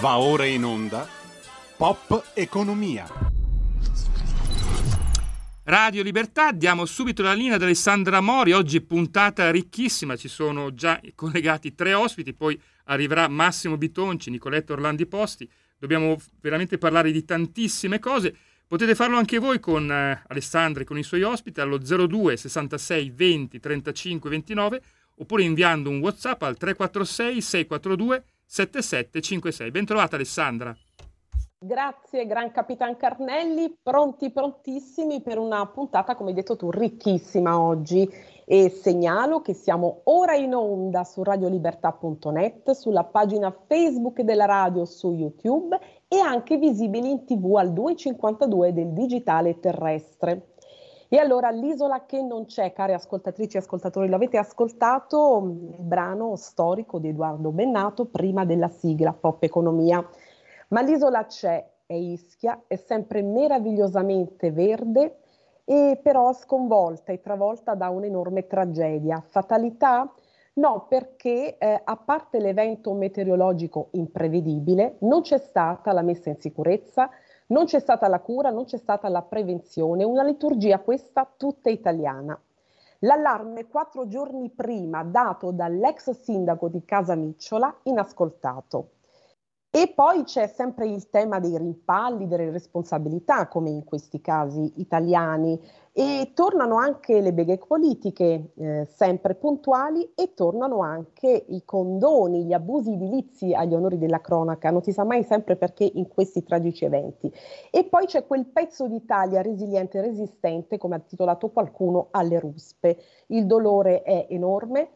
Va ora in onda Pop Economia. Radio Libertà, diamo subito la linea ad Alessandra Mori, oggi puntata ricchissima, ci sono già collegati tre ospiti, poi arriverà Massimo Bitonci, Nicoletto Orlandi Posti, dobbiamo veramente parlare di tantissime cose, potete farlo anche voi con eh, Alessandra e con i suoi ospiti allo 02 66 20 35 29 oppure inviando un Whatsapp al 346 642 7756. Bentrovata Alessandra. Grazie, Gran Capitan Carnelli, pronti, prontissimi per una puntata, come hai detto tu, ricchissima oggi. E segnalo che siamo ora in onda su radiolibertà.net, sulla pagina Facebook della radio su YouTube e anche visibili in tv al 252 del digitale terrestre. E allora l'isola che non c'è, care ascoltatrici e ascoltatori, l'avete ascoltato il brano storico di Edoardo Bennato prima della sigla Pop Economia. Ma l'isola c'è, è Ischia, è sempre meravigliosamente verde e però sconvolta e travolta da un'enorme tragedia. Fatalità? No, perché eh, a parte l'evento meteorologico imprevedibile, non c'è stata la messa in sicurezza, non c'è stata la cura, non c'è stata la prevenzione, una liturgia questa tutta italiana. L'allarme quattro giorni prima dato dall'ex sindaco di Casa Micciola, inascoltato. E poi c'è sempre il tema dei rimpalli, delle responsabilità, come in questi casi italiani, e tornano anche le beghe politiche, eh, sempre puntuali, e tornano anche i condoni, gli abusi edilizi agli onori della cronaca, non si sa mai sempre perché in questi tragici eventi. E poi c'è quel pezzo d'Italia resiliente e resistente, come ha titolato qualcuno, alle ruspe. Il dolore è enorme,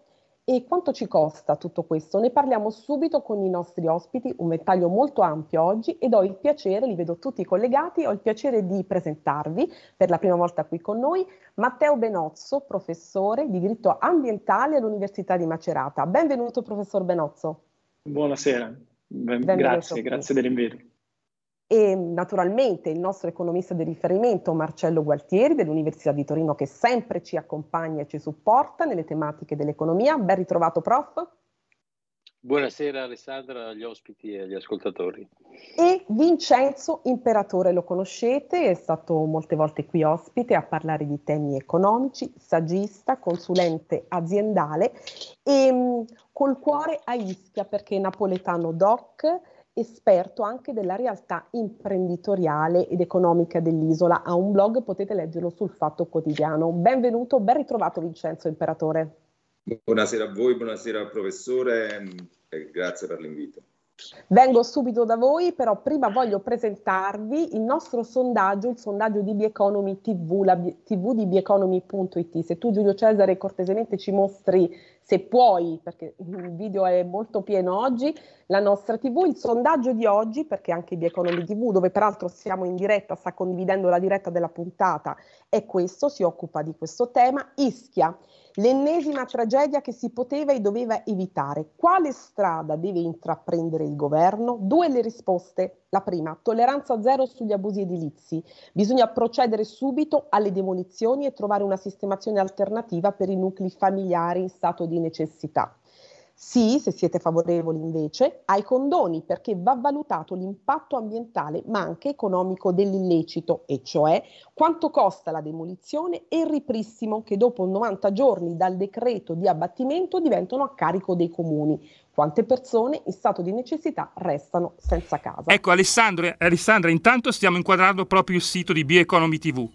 e quanto ci costa tutto questo? Ne parliamo subito con i nostri ospiti, un ventaglio molto ampio oggi ed ho il piacere, li vedo tutti collegati, ho il piacere di presentarvi per la prima volta qui con noi Matteo Benozzo, professore di diritto ambientale all'Università di Macerata. Benvenuto professor Benozzo. Buonasera, ben, grazie, grazie dell'invito e naturalmente il nostro economista di riferimento Marcello Gualtieri dell'Università di Torino che sempre ci accompagna e ci supporta nelle tematiche dell'economia. Ben ritrovato prof. Buonasera Alessandra, agli ospiti e agli ascoltatori. E Vincenzo Imperatore lo conoscete, è stato molte volte qui ospite a parlare di temi economici, saggista, consulente aziendale e mh, col cuore a Ischia perché è napoletano doc esperto anche della realtà imprenditoriale ed economica dell'isola. Ha un blog, potete leggerlo sul Fatto Quotidiano. Benvenuto, ben ritrovato Vincenzo Imperatore. Buonasera a voi, buonasera professore e grazie per l'invito. Vengo subito da voi, però prima voglio presentarvi il nostro sondaggio, il sondaggio di Bieconomy TV, la tv di bieconomy.it. Se tu Giulio Cesare cortesemente ci mostri, se puoi, perché il video è molto pieno oggi, la nostra tv, il sondaggio di oggi, perché anche Bieconomy TV, dove peraltro siamo in diretta, sta condividendo la diretta della puntata, è questo, si occupa di questo tema, Ischia. L'ennesima tragedia che si poteva e doveva evitare. Quale strada deve intraprendere il governo? Due le risposte. La prima, tolleranza zero sugli abusi edilizi. Bisogna procedere subito alle demolizioni e trovare una sistemazione alternativa per i nuclei familiari in stato di necessità. Sì, se siete favorevoli invece, ai condoni perché va valutato l'impatto ambientale ma anche economico dell'illecito, e cioè quanto costa la demolizione e il ripristino che dopo 90 giorni dal decreto di abbattimento diventano a carico dei comuni. Quante persone in stato di necessità restano senza casa. Ecco Alessandro, Alessandra, intanto stiamo inquadrando proprio il sito di Bioeconomy TV.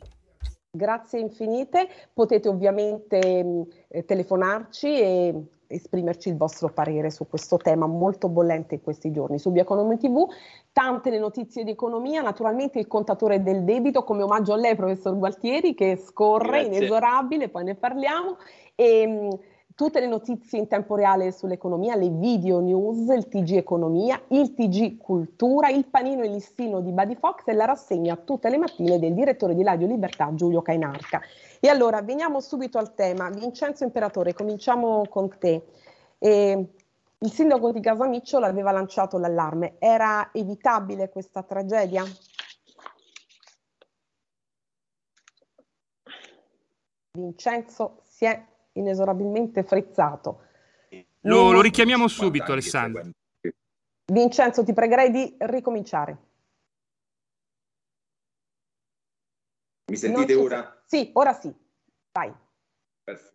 Grazie infinite, potete ovviamente mh, eh, telefonarci e esprimerci il vostro parere su questo tema molto bollente in questi giorni. Su Bioeconomy TV, tante le notizie di economia, naturalmente il contatore del debito come omaggio a lei, professor Gualtieri, che scorre Grazie. inesorabile, poi ne parliamo. E, tutte le notizie in tempo reale sull'economia, le video news, il TG Economia, il TG Cultura, il panino e listino di Buddy Fox e la rassegna tutte le mattine del direttore di Radio Libertà Giulio Cainarca. E allora veniamo subito al tema. Vincenzo Imperatore, cominciamo con te. E il sindaco di Casamiccio aveva lanciato l'allarme. Era evitabile questa tragedia? Vincenzo si è inesorabilmente frizzato. Lo, lo richiamiamo subito, Alessandro. Vincenzo, ti pregherei di ricominciare. Mi sentite ora? Sì, ora sì. Vai. Perfetto.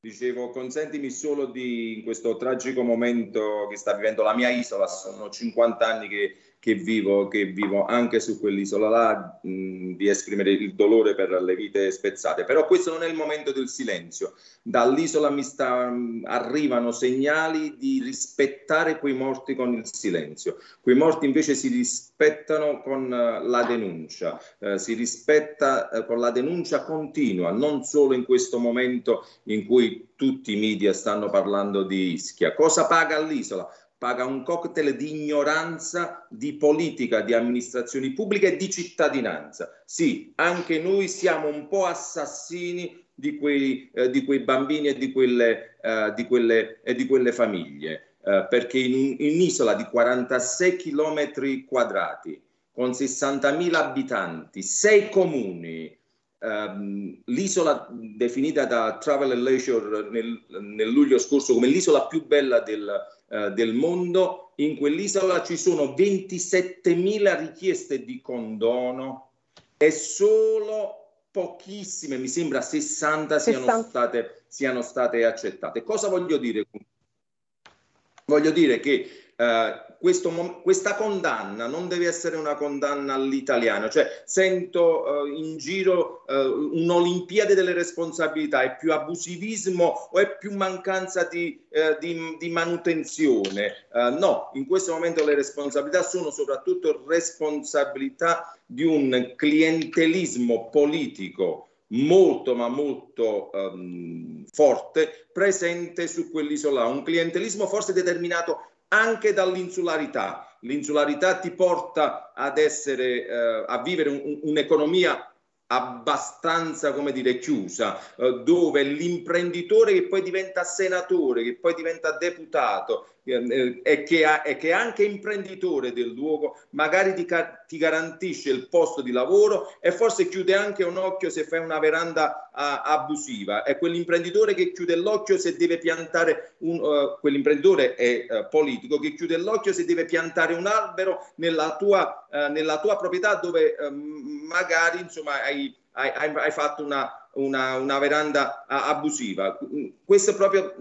Dicevo, consentimi solo di, in questo tragico momento che sta vivendo la mia isola, sono 50 anni che che vivo, che vivo anche su quell'isola là, mh, di esprimere il dolore per le vite spezzate. Però questo non è il momento del silenzio. Dall'isola mi sta, mh, arrivano segnali di rispettare quei morti con il silenzio. Quei morti invece si rispettano con uh, la denuncia, uh, si rispetta uh, con la denuncia continua, non solo in questo momento in cui tutti i media stanno parlando di Ischia. Cosa paga l'isola? Paga un cocktail di ignoranza, di politica, di amministrazioni pubbliche e di cittadinanza. Sì, anche noi siamo un po' assassini di quei, eh, di quei bambini e di quelle, eh, di quelle, e di quelle famiglie, eh, perché in, in un'isola di 46 km quadrati, con 60.000 abitanti, sei comuni, Um, l'isola definita da Travel and Leisure nel, nel luglio scorso come l'isola più bella del, uh, del mondo, in quell'isola ci sono 27.000 richieste di condono e solo pochissime, mi sembra 60, 60. Siano, state, siano state accettate. Cosa voglio dire? Voglio dire che Uh, questo, questa condanna non deve essere una condanna all'italiano, cioè sento uh, in giro uh, un'olimpiade delle responsabilità, è più abusivismo o è più mancanza di, di, di manutenzione? no, in questo momento le responsabilità sono soprattutto responsabilità di un clientelismo politico molto ma molto um, forte presente su quell'isola, un clientelismo forse determinato anche dall'insularità. L'insularità ti porta ad essere, eh, a vivere un, un'economia abbastanza, come dire, chiusa, eh, dove l'imprenditore che poi diventa senatore, che poi diventa deputato e, che ha, e che anche imprenditore del luogo, magari ti, ti, garantisce il posto di lavoro e forse chiude anche un occhio se fai una veranda a, abusiva. È quell'imprenditore che chiude l'occhio se deve piantare un, uh, quell'imprenditore è uh, politico che chiude l'occhio se deve piantare un albero nella tua, uh, nella tua proprietà dove magari insomma hai, hai, hai fatto una, una, una veranda abusiva. Questo è proprio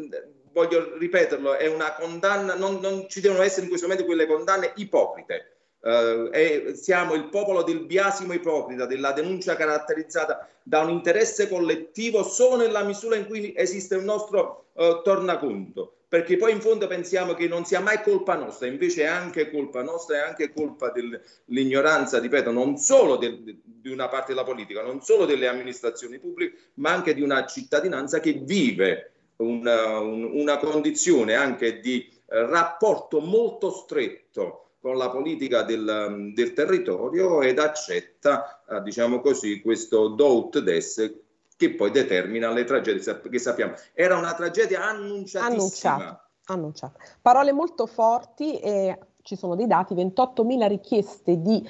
voglio ripeterlo, è una condanna, non, non, ci devono essere in questo momento quelle condanne ipocrite. Uh, e siamo il popolo del biasimo ipocrita, della denuncia caratterizzata da un interesse collettivo solo nella misura in cui esiste il nostro uh, tornaconto, perché poi in fondo pensiamo che non sia mai colpa nostra, invece è anche colpa nostra, è anche colpa dell'ignoranza, ripeto, non solo del, di una parte della politica, non solo delle amministrazioni pubbliche, ma anche di una cittadinanza che vive una, una condizione anche di eh, rapporto molto stretto con la politica del, del territorio ed accetta, eh, diciamo così, questo do ut des che poi determina le tragedie che sappiamo. Era una tragedia annunciatissima. Annunciata, annunciata. Parole molto forti e ci sono dei dati, 28.000 richieste di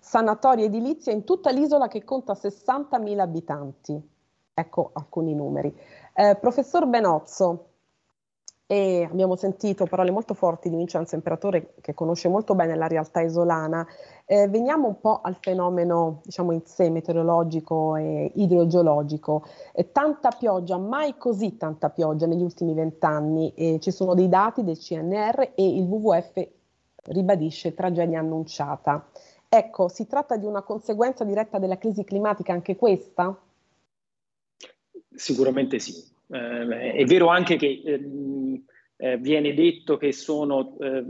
sanatoria edilizia in tutta l'isola che conta 60.000 abitanti. Ecco alcuni numeri. Eh, professor Benozzo, e abbiamo sentito parole molto forti di Vincenzo Imperatore che conosce molto bene la realtà isolana. Eh, veniamo un po' al fenomeno, diciamo in sé, meteorologico e idrogeologico. Eh, tanta pioggia, mai così tanta pioggia negli ultimi vent'anni. Ci sono dei dati del CNR e il WWF ribadisce tragedia annunciata. Ecco, si tratta di una conseguenza diretta della crisi climatica anche questa? Sicuramente sì. Eh, è vero anche che ehm, eh, viene detto che sono eh,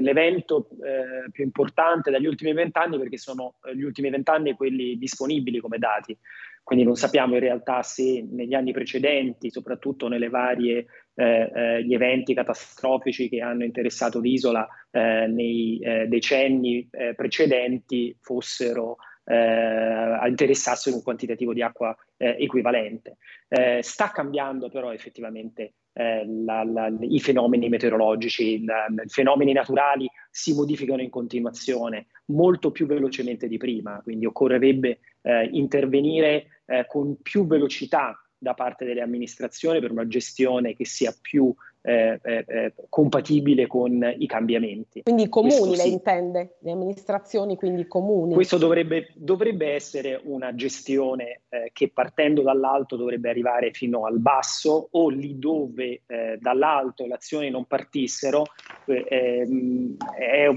l'evento eh, più importante dagli ultimi vent'anni perché sono eh, gli ultimi vent'anni quelli disponibili come dati. Quindi non sappiamo in realtà se negli anni precedenti, soprattutto nelle varie eh, gli eventi catastrofici che hanno interessato l'isola nei decenni precedenti, fossero eh, interessassero un quantitativo di acqua eh, equivalente. Eh, sta cambiando però effettivamente la, la, i fenomeni meteorologici, la, i fenomeni naturali si modificano in continuazione molto più velocemente di prima, quindi occorrerebbe eh, intervenire eh, con più velocità da parte delle amministrazioni per una gestione che sia più eh, eh, eh, compatibile con i cambiamenti. Quindi i comuni lei intende, le amministrazioni quindi comuni. Questo dovrebbe, dovrebbe essere una gestione eh, che partendo dall'alto dovrebbe arrivare fino al basso o lì dove eh, dall'alto le azioni non partissero eh, ehm, è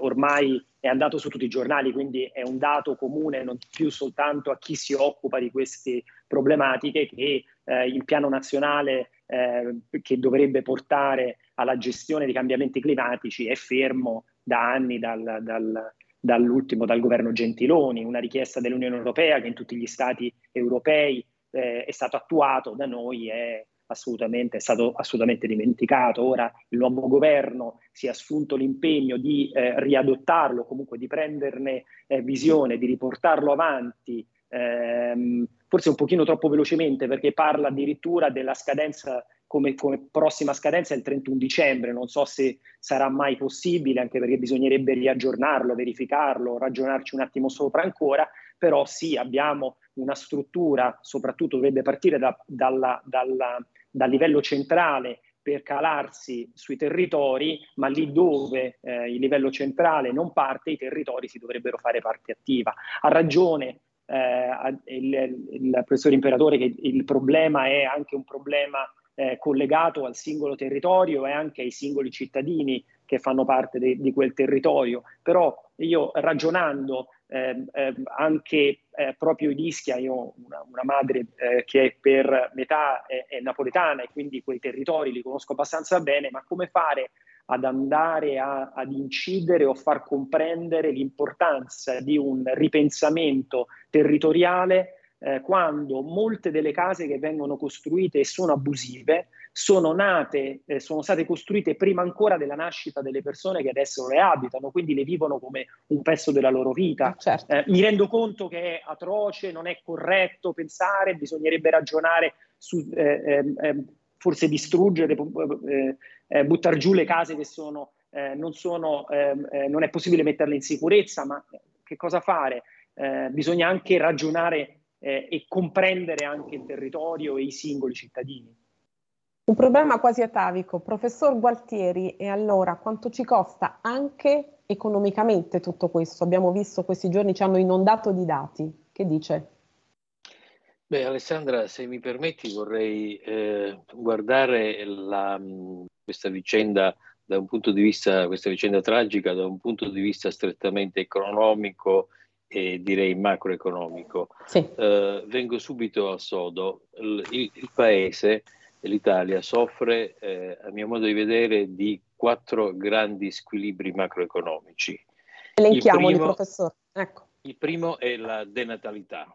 ormai è andato su tutti i giornali, quindi è un dato comune non più soltanto a chi si occupa di queste problematiche che eh, il piano nazionale eh, che dovrebbe portare alla gestione dei cambiamenti climatici è fermo da anni dal, dal, dall'ultimo, dal governo Gentiloni, una richiesta dell'Unione Europea che in tutti gli stati europei eh, è stato attuato, da noi è assolutamente, è stato assolutamente dimenticato. Ora il nuovo governo si è assunto l'impegno di eh, riadottarlo, comunque di prenderne eh, visione, di riportarlo avanti ehm, forse un pochino troppo velocemente perché parla addirittura della scadenza come, come, prossima scadenza il 31 dicembre, non so se sarà mai possibile anche perché bisognerebbe riaggiornarlo, verificarlo, ragionarci un attimo sopra ancora, però sì abbiamo una struttura, soprattutto dovrebbe partire da, dalla, dalla, dal livello centrale per calarsi sui territori, ma lì dove eh, il livello centrale non parte, i territori si dovrebbero fare parte attiva. Ha ragione eh, il, il, professor Imperatore che il problema è anche un problema eh, collegato al singolo territorio e anche ai singoli cittadini che fanno parte de, di quel territorio. Però io ragionando eh, eh, anche eh, proprio in Ischia, io ho una, una madre eh, che è per metà è, è napoletana e quindi quei territori li conosco abbastanza bene, ma come fare ad andare a, ad incidere o far comprendere l'importanza di un ripensamento territoriale eh, quando molte delle case che vengono costruite e sono abusive sono nate, eh, sono state costruite prima ancora della nascita delle persone che adesso le abitano, quindi le vivono come un pezzo della loro vita. Certo. Eh, mi rendo conto che è atroce, non è corretto pensare, bisognerebbe ragionare su eh, ehm, ehm, forse distruggere, eh, eh, buttare giù le case che sono, eh, non, sono ehm, eh, non è possibile metterle in sicurezza, ma che cosa fare? Eh, bisogna anche ragionare eh, e comprendere anche il territorio e i singoli cittadini. Un problema quasi atavico. Professor Gualtieri, e allora quanto ci costa anche economicamente tutto questo? Abbiamo visto questi giorni ci hanno inondato di dati. Che dice? Beh, Alessandra, se mi permetti, vorrei eh, guardare la, questa vicenda da un punto di vista, questa vicenda tragica, da un punto di vista strettamente economico e direi macroeconomico. Sì. Eh, vengo subito al sodo. Il, il, il paese, l'Italia, soffre, eh, a mio modo di vedere, di quattro grandi squilibri macroeconomici. Elenchiamoli, professore. Ecco. Il primo è la denatalità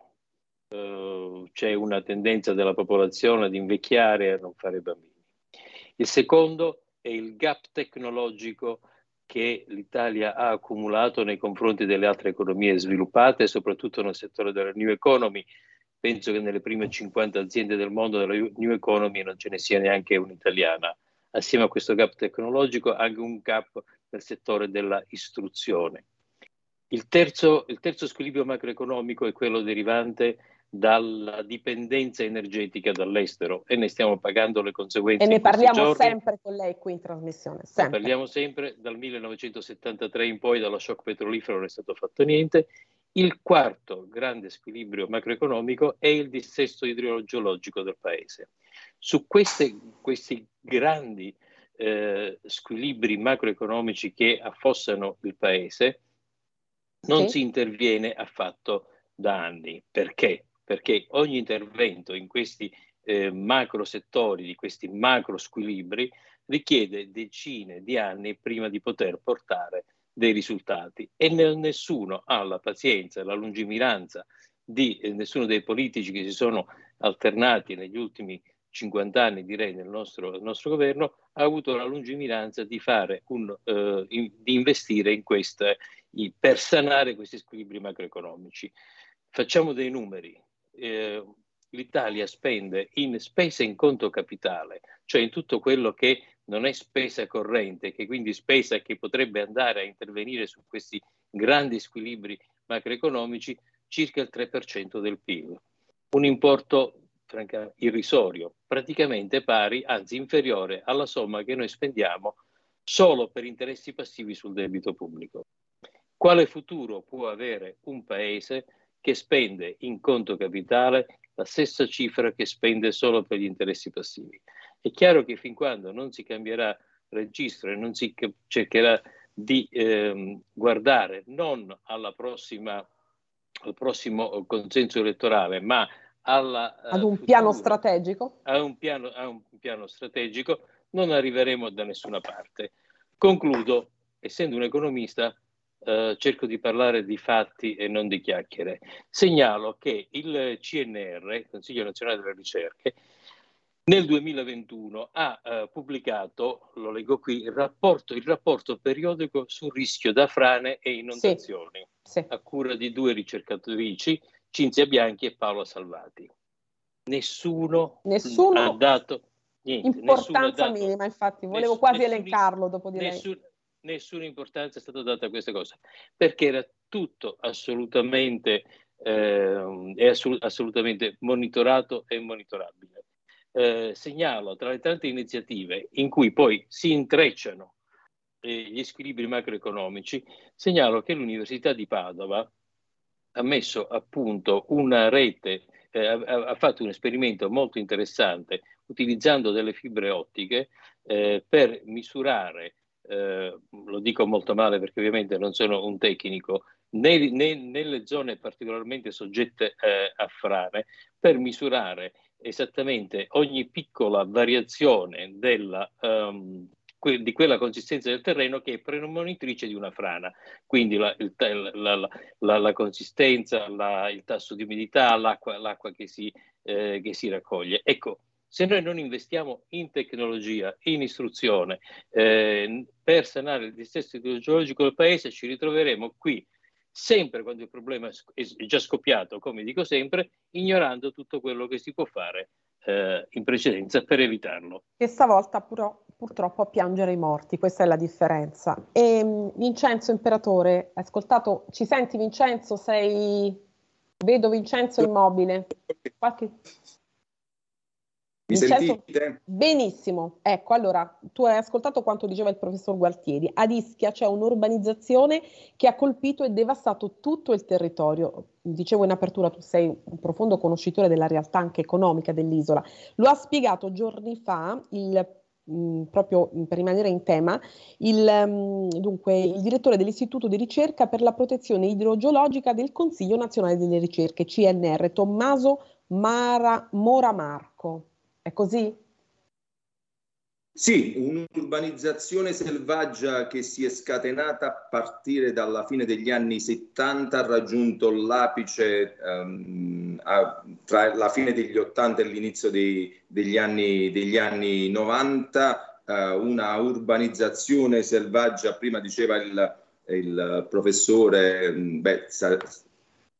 eh, c'è una tendenza della popolazione ad invecchiare e a non fare bambini. Il secondo è il gap tecnologico che l'Italia ha accumulato nei confronti delle altre economie sviluppate, soprattutto nel settore della new economy. Penso che nelle prime 50 aziende del mondo della new economy non ce ne sia neanche un'italiana. Assieme a questo gap tecnologico anche un gap nel settore della istruzione. Il terzo, il terzo squilibrio macroeconomico è quello derivante dalla dipendenza energetica dall'estero e ne stiamo pagando le conseguenze. E ne parliamo sempre con lei qui in trasmissione. Sempre. Parliamo sempre dal 1973 in poi, dallo shock petrolifero non è stato fatto niente. Il quarto grande squilibrio macroeconomico è il dissesto idrogeologico del paese. Su queste, questi grandi eh, squilibri macroeconomici che affossano il paese non sì. si interviene affatto da anni. Perché? Perché ogni intervento in questi eh, macro settori, di questi macro squilibri, richiede decine di anni prima di poter portare dei risultati e nessuno ha la pazienza la lungimiranza di eh, nessuno dei politici che si sono alternati negli ultimi 50 anni, direi, nel nostro, nel nostro governo, ha avuto la lungimiranza di, un, eh, in, di investire in queste, per sanare questi squilibri macroeconomici. Facciamo dei numeri eh, l'Italia spende in spese in conto capitale, cioè in tutto quello che non è spesa corrente, che quindi spesa che potrebbe andare a intervenire su questi grandi squilibri macroeconomici, circa il 3% del PIL. Un importo irrisorio, praticamente pari, anzi inferiore alla somma che noi spendiamo solo per interessi passivi sul debito pubblico. Quale futuro può avere un paese che spende in conto capitale la stessa cifra che spende solo per gli interessi passivi? È chiaro che fin quando non si cambierà registro e non si cercherà di ehm, guardare non prossima, al prossimo consenso elettorale, ma alla, ad un piano strategico? A un piano, a un piano strategico, non arriveremo da nessuna parte. Concludo, essendo un economista, eh, cerco di parlare di fatti e non di chiacchiere. Segnalo che il CNR, il Consiglio Nazionale delle Ricerche, nel 2021 ha eh, pubblicato, lo leggo qui, il rapporto, il rapporto, periodico sul rischio da frane e inondazioni, sì, sì. a cura di due ricercatrici, Cinzia Bianchi e Paola Salvati. Nessuno, nessuno ha dato niente, importanza dato, minima, infatti, volevo nessun, quasi elencarlo dopo di nessun, lei. Nessuna importanza è stata data a queste cose, perché era tutto assolutamente, eh, è assolutamente monitorato e monitorabile. Eh, segnalo tra le tante iniziative in cui poi si intrecciano eh, gli squilibri macroeconomici, segnalo che l'Università di Padova ha messo a punto una rete, eh, ha, ha, fatto un esperimento molto interessante utilizzando delle fibre ottiche eh, per misurare, eh, lo dico molto male perché ovviamente non sono un tecnico, né, né, nelle zone particolarmente soggette eh, a frane, per misurare esattamente ogni piccola variazione della, um, que- di quella consistenza del terreno che è premonitrice di una frana, quindi la, il, la, la, la consistenza, il tasso di umidità, l'acqua, l'acqua che, si, eh, che, si, raccoglie. Ecco, se noi non investiamo in tecnologia, in istruzione, eh, per sanare il dissesto idrogeologico del paese, ci ritroveremo qui sempre quando il problema è già scoppiato, come dico sempre, ignorando tutto quello che si può fare eh, in precedenza per evitarlo. E stavolta però, purtroppo a piangere i morti, questa è la differenza. E mm, Vincenzo Imperatore, ascoltato, ci senti Vincenzo? Sei... Vedo Vincenzo immobile. Qualche... Mi sentite? Benissimo. Ecco, allora, tu hai ascoltato quanto diceva il professor Gualtieri. Ad Ischia c'è un'urbanizzazione che ha colpito e devastato tutto il territorio. Dicevo in apertura, tu sei un profondo conoscitore della realtà anche economica dell'isola. Lo ha spiegato giorni fa il mh, mm, proprio per rimanere in tema, il, mh, mm, dunque, il direttore dell'Istituto di ricerca per la protezione idrogeologica del Consiglio nazionale delle ricerche, CNR, Tommaso Mara, Moramarco. È così? Sì, un'urbanizzazione selvaggia che si è scatenata a partire dalla fine degli anni 70 ha raggiunto l'apice um, a, tra la fine degli 80 e l'inizio dei, degli, anni, degli, anni, 90, uh, eh, una urbanizzazione selvaggia, prima diceva il, il professore, beh, sa,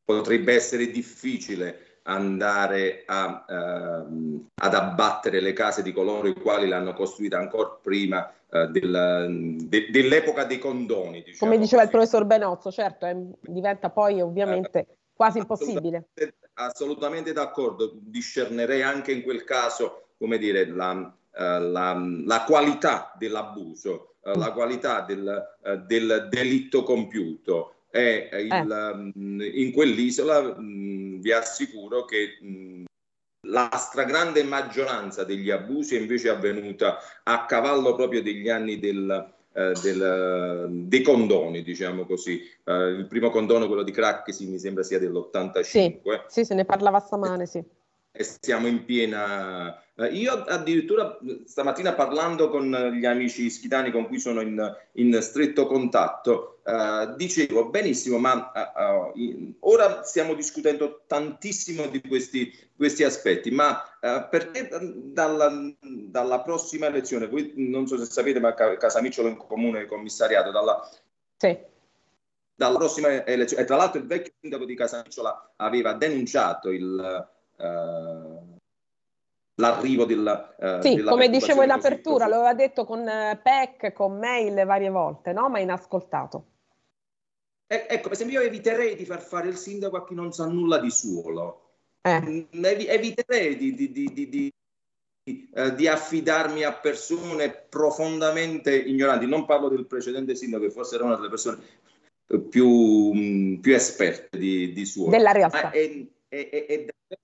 potrebbe essere difficile andare a, uh, ad abbattere le case di coloro i quali l'hanno costruita ancora prima uh, del, de, dell'epoca dei condoni. Diciamo Come diceva così. il professor Benozzo, certo, è, diventa poi ovviamente uh, quasi impossibile. Assolutamente, assolutamente, d'accordo, discernerei anche in quel caso, come dire, la, la, la qualità dell'abuso, la qualità del, del delitto compiuto e il, eh. in quell'isola mh, vi assicuro che mh, la stragrande maggioranza degli abusi è invece avvenuta a cavallo proprio degli anni del, eh, del, dei condoni, diciamo così. Eh, il primo condono, quello di Craxi, mi sembra sia dell'85. Sì, sì se ne parlava stamane, sì. E siamo in piena Uh, io addirittura stamattina parlando con gli amici schitani con cui sono in, in stretto contatto, uh, dicevo benissimo, ma uh, ora stiamo discutendo tantissimo di questi, questi aspetti, ma perché dalla, dalla, prossima elezione, voi non so se sapete, ma Casamicciolo in comune commissariato, dalla, sì. dalla prossima elezione, e tra l'altro il vecchio sindaco di Casamicciola aveva denunciato il l'arrivo della... Uh, sì, come dicevo in apertura, lo aveva detto con uh, PEC, con mail varie volte, no? ma inascoltato. E, ecco, per esempio io eviterei di far fare il sindaco a chi non sa nulla di suolo. eh. eviterei di, di, di, di eh, di affidarmi a persone profondamente ignoranti. Non parlo del precedente sindaco, che forse era una delle persone più, mh, più esperte di, di suono. Della realtà. È, è, è, è,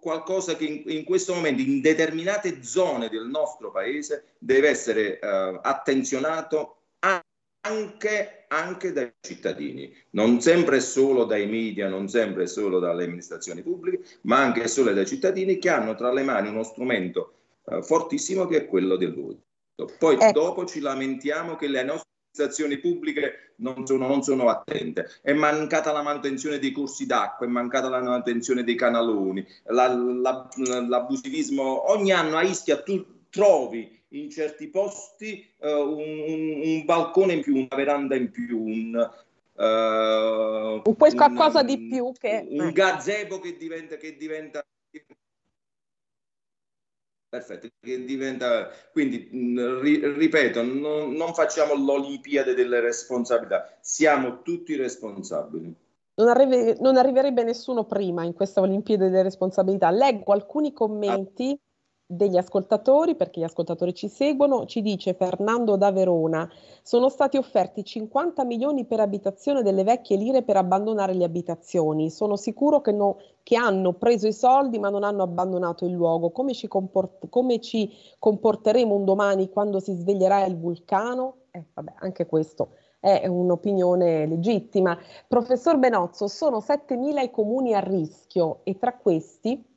qualcosa che in, in, questo momento in determinate zone del nostro paese deve essere uh, attenzionato anche, anche, dai cittadini, non sempre solo dai media, non sempre solo dalle amministrazioni pubbliche, ma anche solo dai cittadini che hanno tra le mani uno strumento uh, fortissimo che è quello del voto. Poi ecco. dopo ci lamentiamo che le nostre amministrazioni pubbliche non sono, non sono, attente. È mancata la manutenzione dei corsi d'acqua, è mancata la manutenzione dei canaloni, la, la, l'abusivismo. Ogni anno a Ischia tu trovi in certi posti uh, un, un, un, balcone in più, una veranda in più, un, uh, un qualcosa di più che... Un gazebo che diventa, che diventa Perfetto, diventa... quindi ri, ripeto, non, non, facciamo l'Olimpiade delle responsabilità, siamo tutti responsabili. Non, arrive, non, arriverebbe nessuno prima in questa Olimpiade delle responsabilità. Leggo alcuni commenti degli ascoltatori, perché gli ascoltatori ci seguono, ci dice Fernando da Verona, sono stati offerti 50 milioni per abitazione delle vecchie lire per abbandonare le abitazioni. Sono sicuro che, no, che hanno preso i soldi ma non hanno abbandonato il luogo. Come ci, comport- come ci comporteremo un domani quando si sveglierà il vulcano? Eh, vabbè, anche questo è un'opinione legittima. Professor Benozzo, sono 7.000 i comuni a rischio e tra questi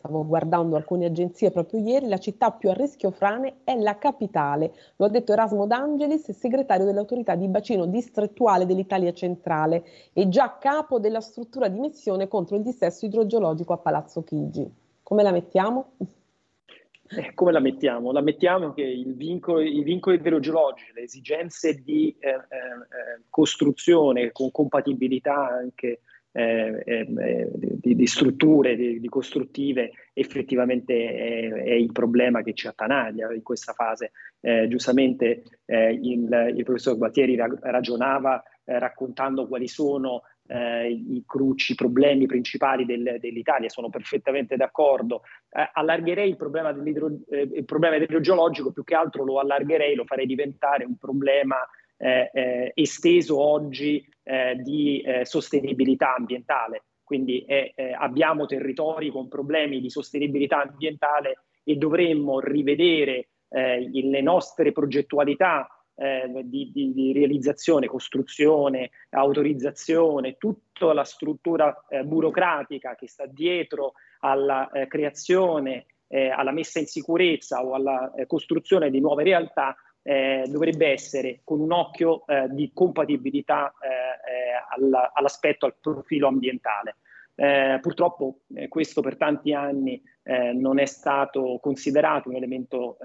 stavo guardando alcune agenzie proprio ieri, la città più a rischio frane è la capitale. Lo ha detto Erasmo D'Angelis, segretario dell'autorità di bacino distrettuale dell'Italia centrale e già capo della struttura di missione contro il dissesto idrogeologico a Palazzo Chigi. Come la mettiamo? Eh, come la mettiamo? La mettiamo che vincolo, i vincoli idrogeologici, le esigenze di eh, eh, costruzione con compatibilità anche eh, eh, di, di, strutture, di, di, costruttive, effettivamente è, è, il problema che ci attanaglia in questa fase. Eh, giustamente eh, il, il, professor Guattieri ragionava eh, raccontando quali sono eh, i cruci, i problemi principali del, dell'Italia, sono perfettamente d'accordo. allargherei il problema, il problema idrogeologico, più che altro lo allargherei, lo farei diventare un problema eh, eh, esteso oggi eh, di eh, sostenibilità ambientale. Quindi eh, eh, abbiamo territori con problemi di sostenibilità ambientale e dovremmo rivedere le nostre progettualità di, di, di, realizzazione, costruzione, autorizzazione, tutta la struttura burocratica che sta dietro alla creazione, alla messa in sicurezza o alla costruzione di nuove realtà eh, dovrebbe essere con un occhio eh, di compatibilità eh, eh all, all'aspetto, al profilo ambientale. Eh, purtroppo eh, questo per tanti anni non è stato considerato un elemento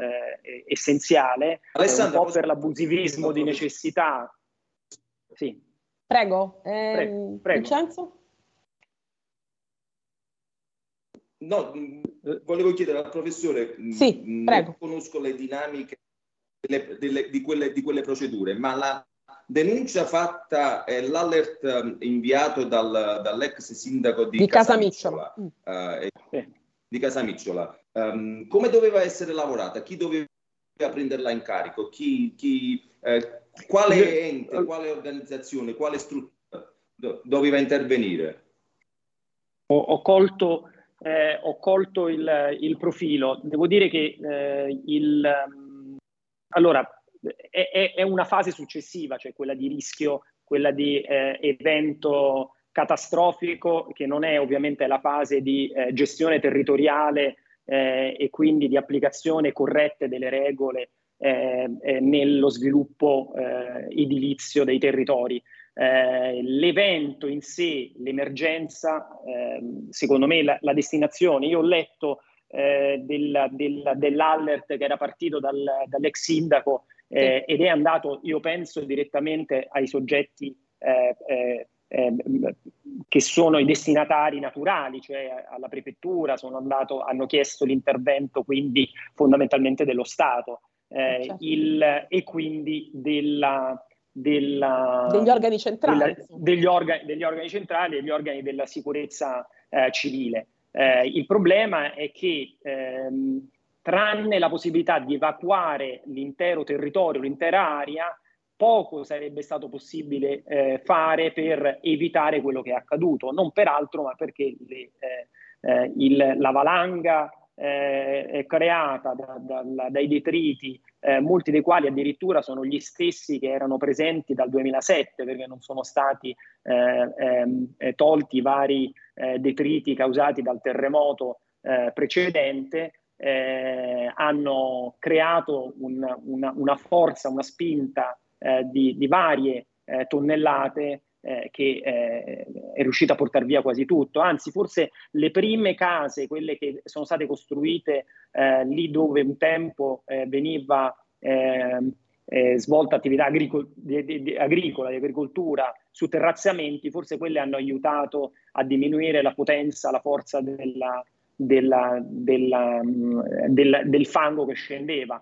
essenziale, Alessandra, un po' per l'abusivismo di necessità. Sì. Prego, prego, prego. Vincenzo? No, volevo chiedere al professore, sì, non conosco le dinamiche delle, delle, di, quelle, di, quelle, procedure, ma la denuncia fatta e eh, l'alert um, inviato dal, dall'ex sindaco di, di Casamicciola, Casamicciola uh, eh, di Casamicciola um, come doveva essere lavorata? Chi doveva prenderla in carico? Chi, chi, eh, quale ente, quale organizzazione, quale struttura do, doveva intervenire? Ho, ho colto, eh, ho colto il, il, profilo. Devo dire che eh, il allora, è, è, una fase successiva, cioè quella di rischio, quella di eh, evento catastrofico, che non è ovviamente la fase di eh, gestione territoriale eh, e quindi di applicazione corrette delle regole eh, eh, nello sviluppo eh, edilizio dei territori. l'evento in sé, l'emergenza, ehm, secondo me la, la, destinazione, io ho letto eh, del, del, dell'allert che era partito dal, dall'ex sindaco eh, ed è andato, io penso, direttamente ai soggetti eh, eh, eh che sono i destinatari naturali, cioè alla prefettura, andato, hanno chiesto l'intervento quindi fondamentalmente dello Stato eh, certo. il, e quindi della, della, degli organi centrali. Della, degli, orga, degli, organi centrali e degli organi della sicurezza civile. Eh, il problema è che ehm, tranne la possibilità di evacuare l'intero territorio, l'intera area, poco sarebbe stato possibile eh, fare per evitare quello che è accaduto, non per altro, ma perché le, eh, eh il, la valanga eh, creata da, da, dai detriti, eh, molti dei quali addirittura sono gli stessi che erano presenti dal 2007, perché non sono stati eh, ehm, tolti i vari detriti causati dal terremoto precedente. Eh, hanno creato un, una, una, forza, una spinta eh, di, di, varie eh, tonnellate eh, che eh, è riuscita a portare via quasi tutto. Anzi, forse le prime case, quelle che sono state costruite eh, lì dove un tempo veniva svolta attività agricol- di, di, di, agricola, di agricoltura su terrazzamenti, forse quelle hanno aiutato a diminuire la potenza, la forza della, della, della, mm, del, del fango che scendeva.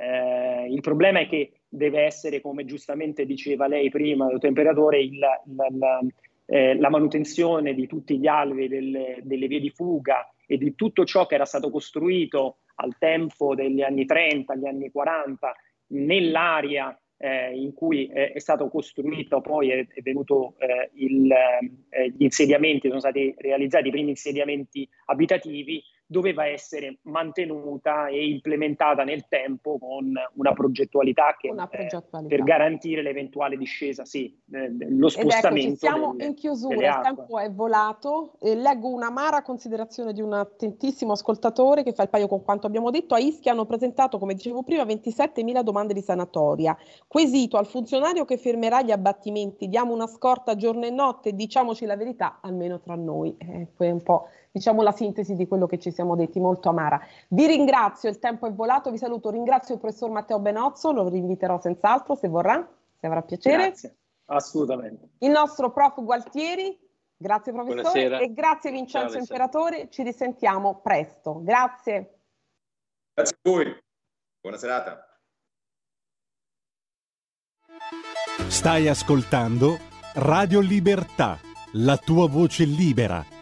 Eh, il problema è che deve essere, come giustamente diceva lei prima, dottor Imperatore, il, la, la, eh, la, manutenzione di tutti gli alvei delle, delle, vie di fuga e di tutto ciò che era stato costruito al tempo degli anni 30, gli anni 40, nell'area eh, in cui è stato costruito, poi è, è venuto eh, il, eh, gli insediamenti, sono stati realizzati i primi insediamenti abitativi, doveva essere mantenuta e implementata nel tempo con una progettualità, che, una progettualità. per garantire l'eventuale discesa, sì, eh, lo spostamento. Ed ecco, siamo delle, in chiusura, il tempo è volato. Eh, leggo un'amara considerazione di un attentissimo ascoltatore che fa il paio con quanto abbiamo detto. A Ischia hanno presentato, come dicevo prima, 27.000 domande di sanatoria. Quesito al funzionario che fermerà gli abbattimenti, diamo una scorta giorno e notte, diciamoci la verità, almeno tra noi. Eh, è un po' diciamo la sintesi di quello che ci siamo detti, molto amara. Vi ringrazio, il tempo è volato, vi saluto, ringrazio il professor Matteo Benozzo, lo rinviterò senz'altro se vorrà, se avrà piacere. Grazie, assolutamente. Il nostro prof Gualtieri, grazie professore Buonasera. e grazie Vincenzo Ciao, Imperatore, ci risentiamo presto. Grazie. Grazie a voi, buona serata. Stai ascoltando Radio Libertà, la tua voce libera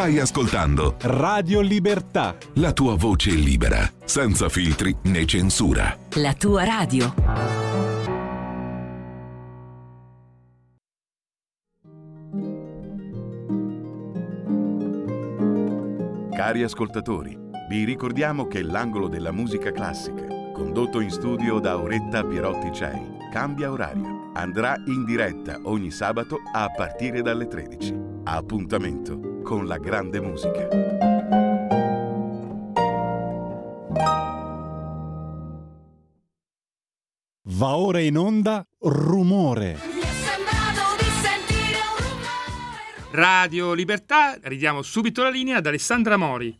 Stai ascoltando Radio Libertà. La tua voce libera, senza filtri né censura. La tua radio. Cari ascoltatori, vi ricordiamo che l'angolo della musica classica, condotto in studio da Auretta Pierotti Cei, cambia orario. Andrà in diretta ogni sabato a partire dalle 13. Appuntamento con la grande musica. Va ora in onda rumore. Radio Libertà, ridiamo subito la linea ad Alessandra Mori.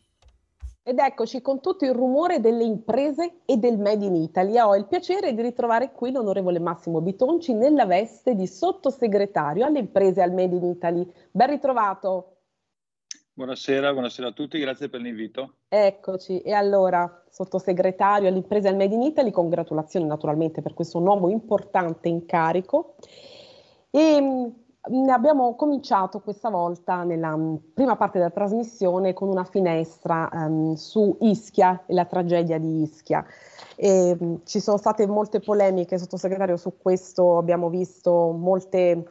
Ed eccoci con tutto il rumore delle imprese e del Made in Italy. Ho il piacere di ritrovare qui l'onorevole Massimo Bitonci nella veste di sottosegretario alle imprese e al Made in Italy. Ben ritrovato. Buonasera, buonasera a tutti, grazie per l'invito. Eccoci, e allora, sottosegretario all'impresa al Made in Italy, congratulazioni naturalmente per questo nuovo importante incarico. E mm, abbiamo cominciato questa volta nella mm, prima parte della trasmissione con una finestra um, su Ischia e la tragedia di Ischia. E, um, ci sono state molte polemiche, sottosegretario, su questo, abbiamo visto molte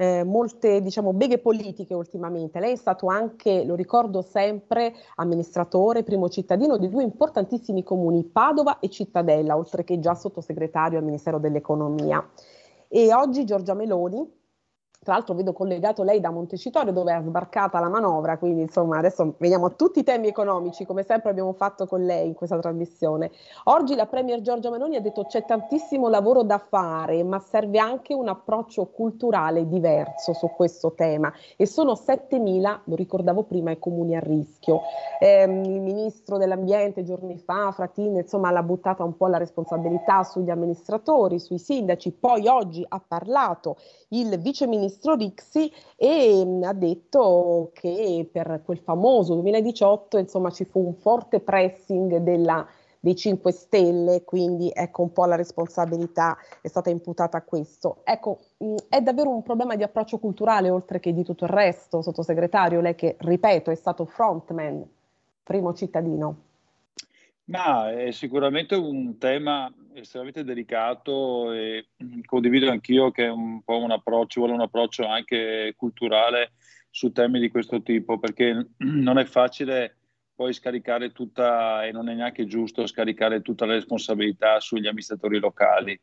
eh, molte diciamo, beghe politiche ultimamente. Lei è stato anche, lo ricordo sempre, amministratore, primo cittadino di due importantissimi comuni, Padova e Cittadella, oltre che già sottosegretario al Ministero dell'Economia. E oggi Giorgia Meloni tra l'altro vedo collegato lei da Montecitorio dove è sbarcata la manovra, quindi insomma adesso veniamo a tutti i temi economici come sempre abbiamo fatto con lei in questa trasmissione. Oggi la Premier Giorgia Meloni ha detto c'è tantissimo lavoro da fare ma serve anche un approccio culturale diverso su questo tema e sono 7.000, lo ricordavo prima, i comuni a rischio. Eh, il ministro dell'ambiente giorni fa, Fratini, insomma l'ha buttata un po' la responsabilità sugli amministratori, sui sindaci, poi oggi ha parlato il vice ministro ministro Rixi e mh, ha detto che per quel famoso 2018 insomma ci fu un forte pressing della, dei 5 Stelle, quindi ecco un po' la responsabilità è stata imputata a questo. Ecco, mh, è davvero un problema di approccio culturale oltre che di tutto il resto, sottosegretario, lei che, ripeto, è stato frontman, primo cittadino. Ma è sicuramente un tema estremamente delicato e condivido anch'io che è un po' un approccio, vuole un approccio anche culturale su temi di questo tipo, perché non è facile poi scaricare tutta, e non è neanche giusto scaricare tutta la responsabilità sugli amministratori locali.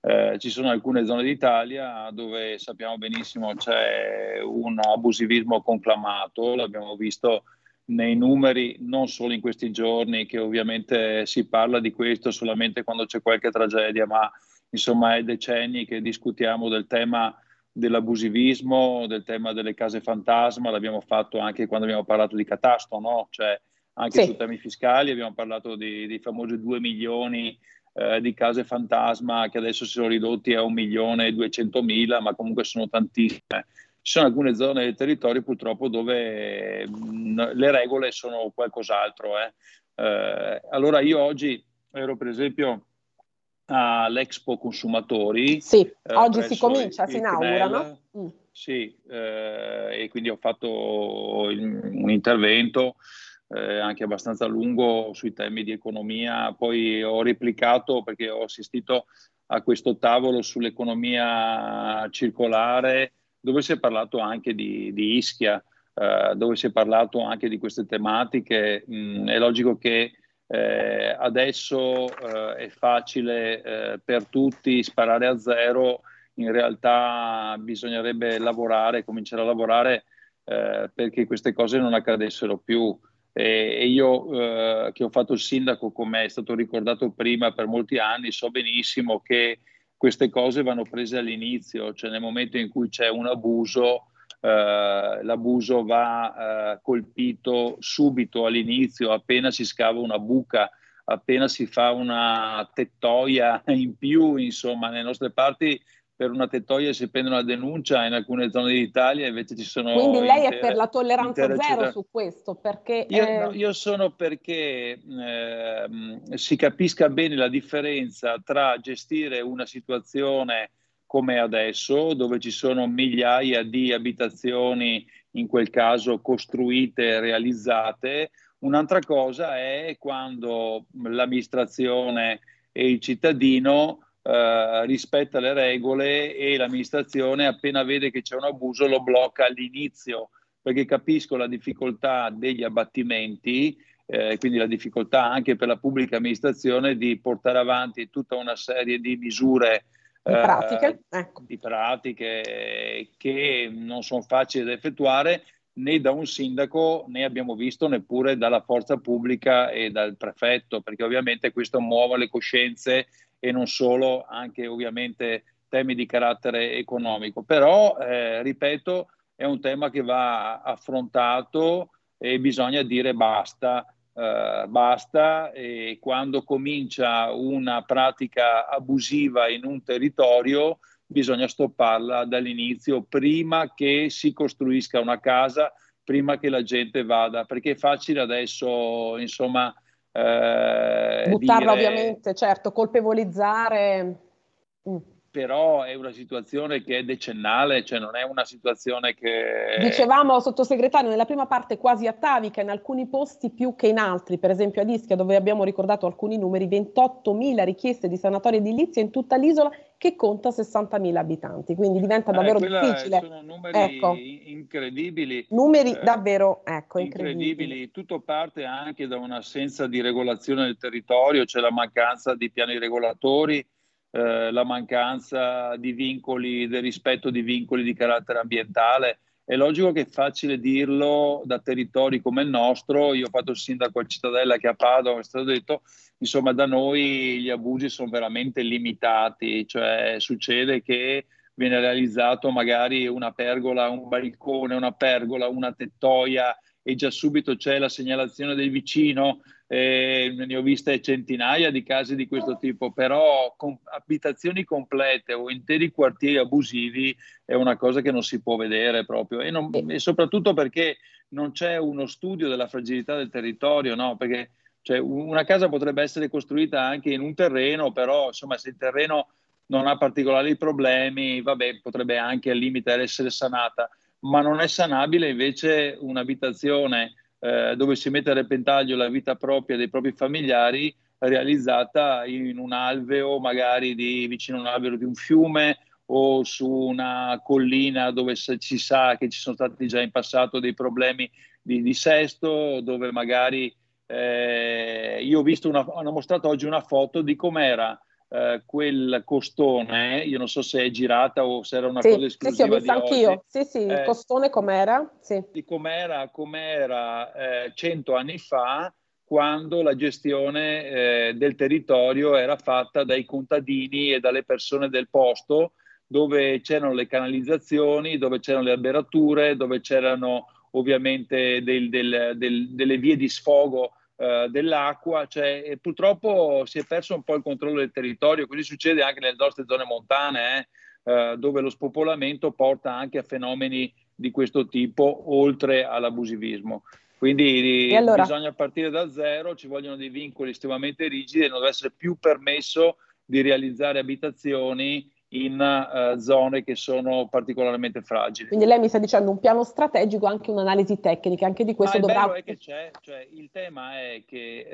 Eh, ci sono alcune zone d'Italia dove sappiamo benissimo c'è un abusivismo conclamato, l'abbiamo visto nei numeri, non solo in questi giorni, che ovviamente si parla di questo solamente quando c'è qualche tragedia, ma insomma è decenni che discutiamo del tema dell'abusivismo, del tema delle case fantasma, l'abbiamo fatto anche quando abbiamo parlato di catasto, no? Cioè anche sì. su temi fiscali abbiamo parlato di, di famosi 2 milioni eh, di case fantasma che adesso si sono ridotti a 1 milione e 200 mila, ma comunque sono tantissime. Ci sono alcune zone del territorio purtroppo dove mh, le regole sono qualcos'altro. Eh. Eh, allora io oggi ero per esempio all'Expo Consumatori. Sì, eh, oggi si comincia, si inaugura, no? Mm. Sì, eh, e quindi ho fatto il, un intervento eh, anche abbastanza lungo sui temi di economia, poi ho replicato perché ho assistito a questo tavolo sull'economia circolare dove si è parlato anche di, di Ischia, eh, dove si è parlato anche di queste tematiche. Mm, è logico che eh, adesso eh, è facile eh, per tutti sparare a zero, in realtà bisognerebbe lavorare, cominciare a lavorare eh, perché queste cose non accadessero più. E io eh, che ho fatto il sindaco, come è stato ricordato prima, per molti anni, so benissimo che queste cose vanno prese all'inizio, cioè nel momento in cui c'è un abuso, eh, l'abuso va eh, colpito subito all'inizio, appena si scava una buca, appena si fa una tettoia in più, insomma, nelle nostre parti per una tettoia si prende una denuncia in alcune zone d'Italia invece ci sono quindi lei intere, è per la tolleranza zero città. su questo perché io, eh... no, io sono perché eh, si capisca bene la differenza tra gestire una situazione come adesso dove ci sono migliaia di abitazioni in quel caso costruite e realizzate un'altra cosa è quando l'amministrazione e il cittadino eh, rispetta le regole e l'amministrazione appena vede che c'è un abuso lo blocca all'inizio perché capisco la difficoltà degli abbattimenti, eh, quindi la difficoltà anche per la pubblica amministrazione di portare avanti tutta una serie di misure di pratiche, eh, ecco. di pratiche che non sono facili da effettuare né da un sindaco né abbiamo visto neppure dalla forza pubblica e dal prefetto, perché ovviamente questo muove le coscienze e non solo, anche ovviamente temi di carattere economico. Però, eh, ripeto, è un tema che va affrontato e bisogna dire basta. Uh, basta e quando comincia una pratica abusiva in un territorio bisogna stopparla dall'inizio prima che si costruisca una casa, prima che la gente vada, perché è facile adesso, insomma, eh, Buttarla dire, ovviamente, certo, colpevolizzare. Mm. Però è una situazione che è decennale, cioè non è una situazione che... Dicevamo, sottosegretario, nella prima parte quasi atavica, in alcuni posti più che in altri, per esempio ad Ischia, dove abbiamo ricordato alcuni numeri, 28.000 richieste di sanatoria edilizia in tutta l'isola che conta 60.000 abitanti, quindi diventa eh, davvero eh, difficile. Sono numeri ecco. incredibili. Numeri eh, davvero ecco, incredibili. incredibili. Tutto parte anche da un'assenza di regolazione del territorio, c'è la mancanza di piani regolatori, eh, la mancanza di vincoli, del rispetto di vincoli di carattere ambientale. È logico che è facile dirlo da territori come il nostro. Io ho fatto il sindaco a Cittadella che a Padova, è stato detto, insomma, da noi gli abusi sono veramente limitati, cioè succede che viene realizzato magari una pergola, un balcone, una pergola, una tettoia e già subito c'è la segnalazione del vicino. Eh, ne ho viste centinaia di casi di questo tipo, però con abitazioni complete o interi quartieri abusivi è una cosa che non si può vedere proprio e, non, e soprattutto perché non c'è uno studio della fragilità del territorio, no? Perché cioè, una casa potrebbe essere costruita anche in un terreno, però insomma se il terreno non ha particolari problemi, vabbè, potrebbe anche al limite essere sanata ma non è sanabile invece un'abitazione eh, dove si mette a repentaglio la vita propria dei propri familiari realizzata in un alveo, magari di, vicino a un albero di un fiume o su una collina dove si sa che ci sono stati già in passato dei problemi di, di sesto, dove magari eh, io ho visto una, hanno mostrato oggi una foto di com'era eh, quel costone, io non so se è girata o se era una sì, cosa esclusiva Sì, sì, ho visto anch'io. Oggi. Sì, sì, il eh, costone com'era? Sì. Di com'era, com'era eh, cento anni fa, quando la gestione del territorio era fatta dai contadini e dalle persone del posto, dove c'erano le canalizzazioni, dove c'erano le alberature, dove c'erano ovviamente del, del, del, delle vie di sfogo eh, dell'acqua, cioè, purtroppo si è perso un po' il controllo del territorio, così succede anche nelle nostre zone montane, eh, eh, dove lo spopolamento porta anche a fenomeni di questo tipo, oltre all'abusivismo. Quindi allora? bisogna partire da zero, ci vogliono dei vincoli estremamente rigidi e non deve essere più permesso di realizzare abitazioni in uh, zone che sono particolarmente fragili. Quindi lei mi sta dicendo un piano strategico, anche un'analisi tecnica, anche di questo Ma dovrà... È che c'è, cioè, il tema è che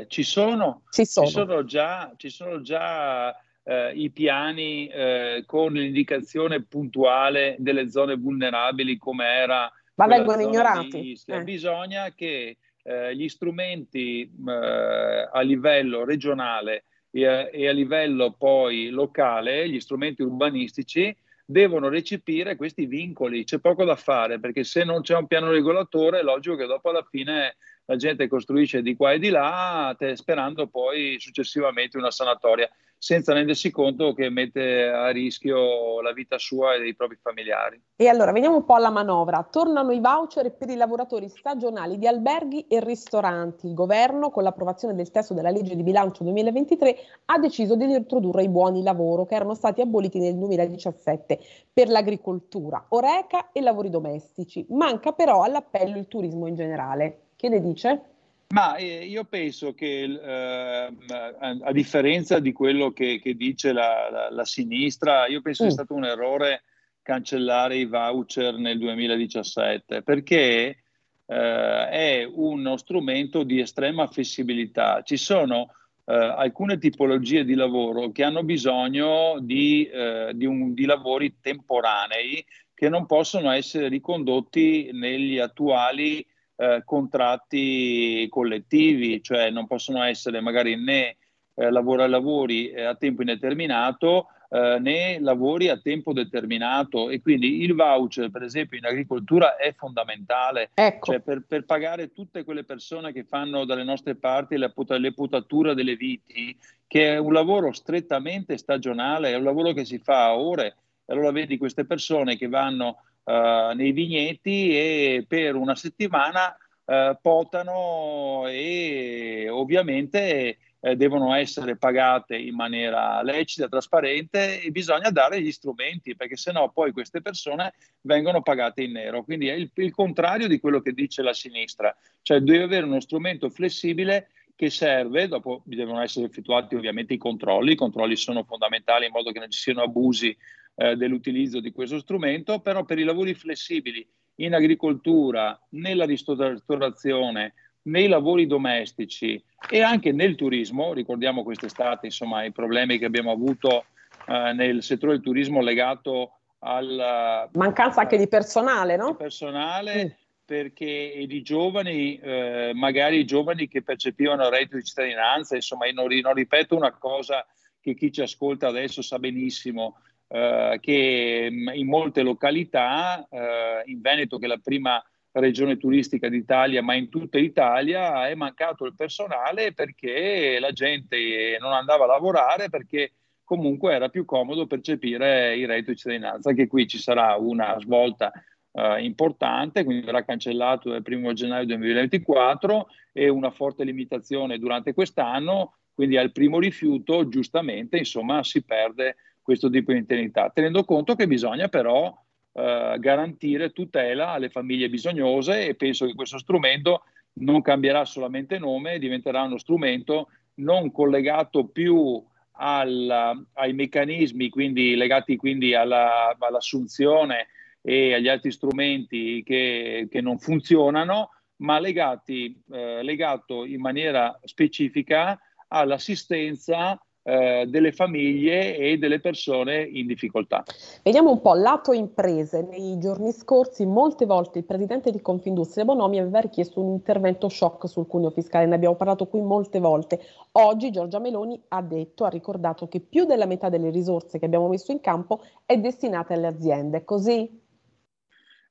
eh, ci, sono, ci, sono. ci sono già, ci sono già eh, i piani eh, con l'indicazione puntuale delle zone vulnerabili come era... Ma vengono ignorati. Eh. Bisogna che eh, gli strumenti a livello regionale e a, livello poi locale gli strumenti urbanistici devono recepire questi vincoli. C'è poco da fare perché se non c'è un piano regolatore è logico che dopo alla fine la gente costruisce di qua e di là sperando poi successivamente una sanatoria senza rendersi conto che mette a rischio la vita sua e dei propri familiari. E allora veniamo un po' alla manovra. Tornano i voucher per i lavoratori stagionali di alberghi e ristoranti. Il governo, con l'approvazione del testo della legge di bilancio 2023, ha deciso di introdurre i buoni lavoro che erano stati aboliti nel 2017 per l'agricoltura, oreca e lavori domestici. Manca però all'appello il turismo in generale. Che ne dice? Ma eh, io penso che, eh, a, differenza di quello che, che dice la, la, la, sinistra, io penso mm. sia stato un errore cancellare i voucher nel 2017, perché eh, è uno strumento di estrema flessibilità. Ci sono eh, alcune tipologie di lavoro che hanno bisogno di, eh, di, un, di lavori temporanei che non possono essere ricondotti negli attuali eh, contratti collettivi, cioè non possono essere magari né eh, lavori eh, a tempo indeterminato eh, né lavori a tempo determinato e quindi il voucher per esempio in agricoltura è fondamentale ecco. cioè, per, per, pagare tutte quelle persone che fanno dalle nostre parti la, le putatura delle viti che è un lavoro strettamente stagionale, è un lavoro che si fa a ore allora vedi queste persone che vanno uh, nei vigneti e per una settimana uh, potano e ovviamente eh, devono essere pagate in maniera lecita, trasparente e bisogna dare gli strumenti perché sennò poi queste persone vengono pagate in nero. Quindi è il, il contrario di quello che dice la sinistra, cioè deve avere uno strumento flessibile che serve, dopo devono essere effettuati ovviamente i controlli, i controlli sono fondamentali in modo che non ci siano abusi eh, dell'utilizzo di questo strumento, però per i lavori flessibili in agricoltura, nella ristorazione, nei lavori domestici e anche nel turismo, ricordiamo quest'estate insomma i problemi che abbiamo avuto eh, nel settore del turismo legato alla mancanza anche di personale, no? Di personale mm. perché e di giovani, eh, magari giovani che percepivano il reddito di cittadinanza, insomma, io non, non ripeto una cosa che chi ci ascolta adesso sa benissimo eh, che mm, in molte località, eh, in Veneto che è la prima regione turistica d'Italia, ma in tutta Italia è mancato il personale perché la gente non andava a lavorare perché comunque era più comodo percepire il reddito di cittadinanza. Anche qui ci sarà una svolta eh, importante, quindi verrà cancellato dal 1 gennaio 2024 e una forte limitazione durante quest'anno, quindi al primo rifiuto giustamente insomma si perde questo tipo di indennità, tenendo conto che bisogna però eh, garantire tutela alle famiglie bisognose e penso che questo strumento non cambierà solamente nome, diventerà uno strumento non collegato più alla, ai meccanismi quindi legati quindi alla, all'assunzione e agli altri strumenti che, che non funzionano, ma legati, eh, legato in maniera specifica all'assistenza delle famiglie e delle persone in difficoltà. Vediamo un po' lato imprese. Nei giorni scorsi molte volte il presidente di Confindustria Bonomi aveva richiesto un intervento shock sul cuneo fiscale, ne abbiamo parlato qui molte volte. Oggi Giorgia Meloni ha detto, ha ricordato che più della metà delle risorse che abbiamo messo in campo è destinata alle aziende. Così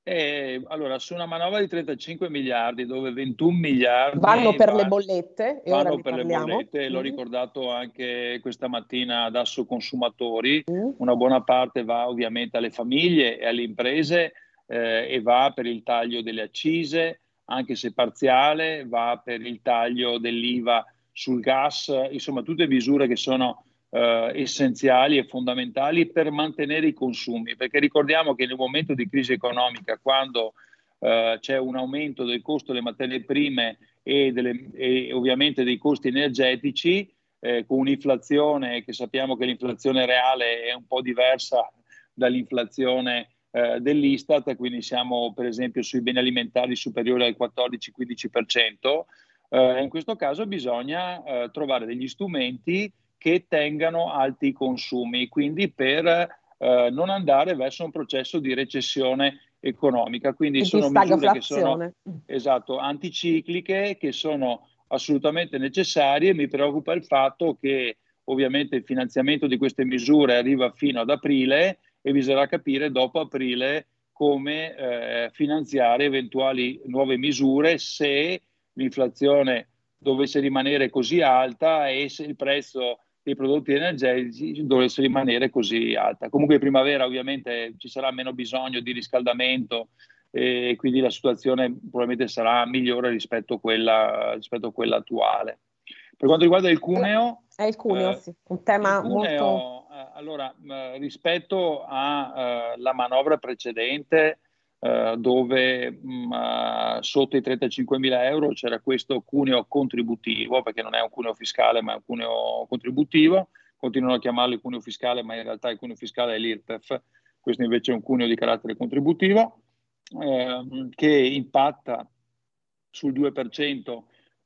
eh, allora, su una manovra di 35 miliardi, dove 21 miliardi vanno per va, le bollette, e vanno per parliamo. le bollette, mm. l'ho ricordato anche questa mattina ad Asso Consumatori, mm. una buona parte va ovviamente alle famiglie e alle imprese eh, e va per il taglio delle accise, anche se parziale, va per il taglio dell'IVA sul gas, insomma tutte misure che sono eh, essenziali e fondamentali per mantenere i consumi, perché ricordiamo che un momento di crisi economica, quando eh, c'è un aumento del costo delle materie prime e, delle, e ovviamente dei costi energetici, eh, con un'inflazione che sappiamo che l'inflazione reale è un po' diversa dall'inflazione eh, dell'Istat, quindi siamo per esempio sui beni alimentari superiori al 14-15%, eh, in questo caso bisogna eh, trovare degli strumenti che tengano alti i consumi, quindi per eh, non andare verso un processo di recessione economica. Quindi e sono misure che sono esatto, anticicliche, che sono assolutamente necessarie. Mi preoccupa il fatto che ovviamente il finanziamento di queste misure arriva fino ad aprile e bisognerà capire dopo aprile come eh, finanziare eventuali nuove misure se l'inflazione dovesse rimanere così alta e se il prezzo dei prodotti energetici dovesse rimanere così alta. Comunque in primavera ovviamente ci sarà meno bisogno di riscaldamento e quindi la situazione probabilmente sarà migliore rispetto a quella, rispetto a quella attuale. Per quanto riguarda il cuneo... È il cuneo, eh, sì, un tema cuneo, molto... Eh, allora, eh, rispetto alla eh, manovra precedente, eh, dove mh, mm, sotto i 35 mila euro c'era questo cuneo contributivo, perché non è un cuneo fiscale ma è un cuneo contributivo, continuano a chiamarlo cuneo fiscale ma in realtà il cuneo fiscale è l'IRPEF, questo invece è un cuneo di carattere contributivo eh, che impatta sul 2%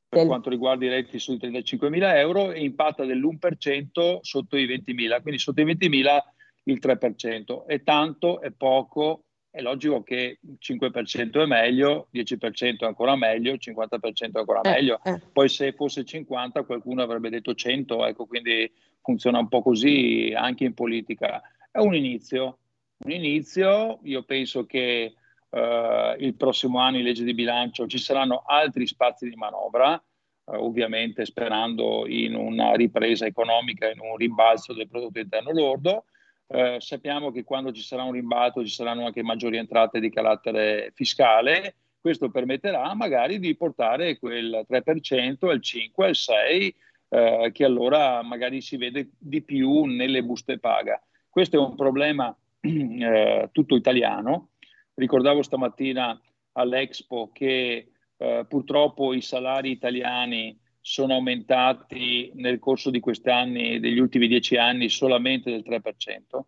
per quanto riguarda i redditi sui 35 mila euro e impatta dell'1% sotto i 20 mila, quindi sotto i 20 mila il 3%. È tanto, è poco, è logico che 5% è meglio, 10% è ancora meglio, 50% è ancora eh, meglio. Eh. Poi se fosse 50 qualcuno avrebbe detto 100, ecco, quindi funziona un po' così anche in politica. È un inizio, un inizio, io penso che eh, il prossimo anno in legge di bilancio ci saranno altri spazi di manovra, eh, ovviamente sperando in una ripresa economica, in un rimbalzo del prodotto interno lordo, eh, sappiamo che quando ci sarà un rimbalzo ci saranno anche maggiori entrate di carattere fiscale. Questo permetterà magari di portare quel 3% al 5, al 6, eh, che allora magari si vede di più nelle buste paga. Questo è un problema eh, tutto italiano. Ricordavo stamattina all'Expo che eh, purtroppo i salari italiani sono aumentati nel corso di questi anni, degli ultimi dieci anni, solamente del 3%,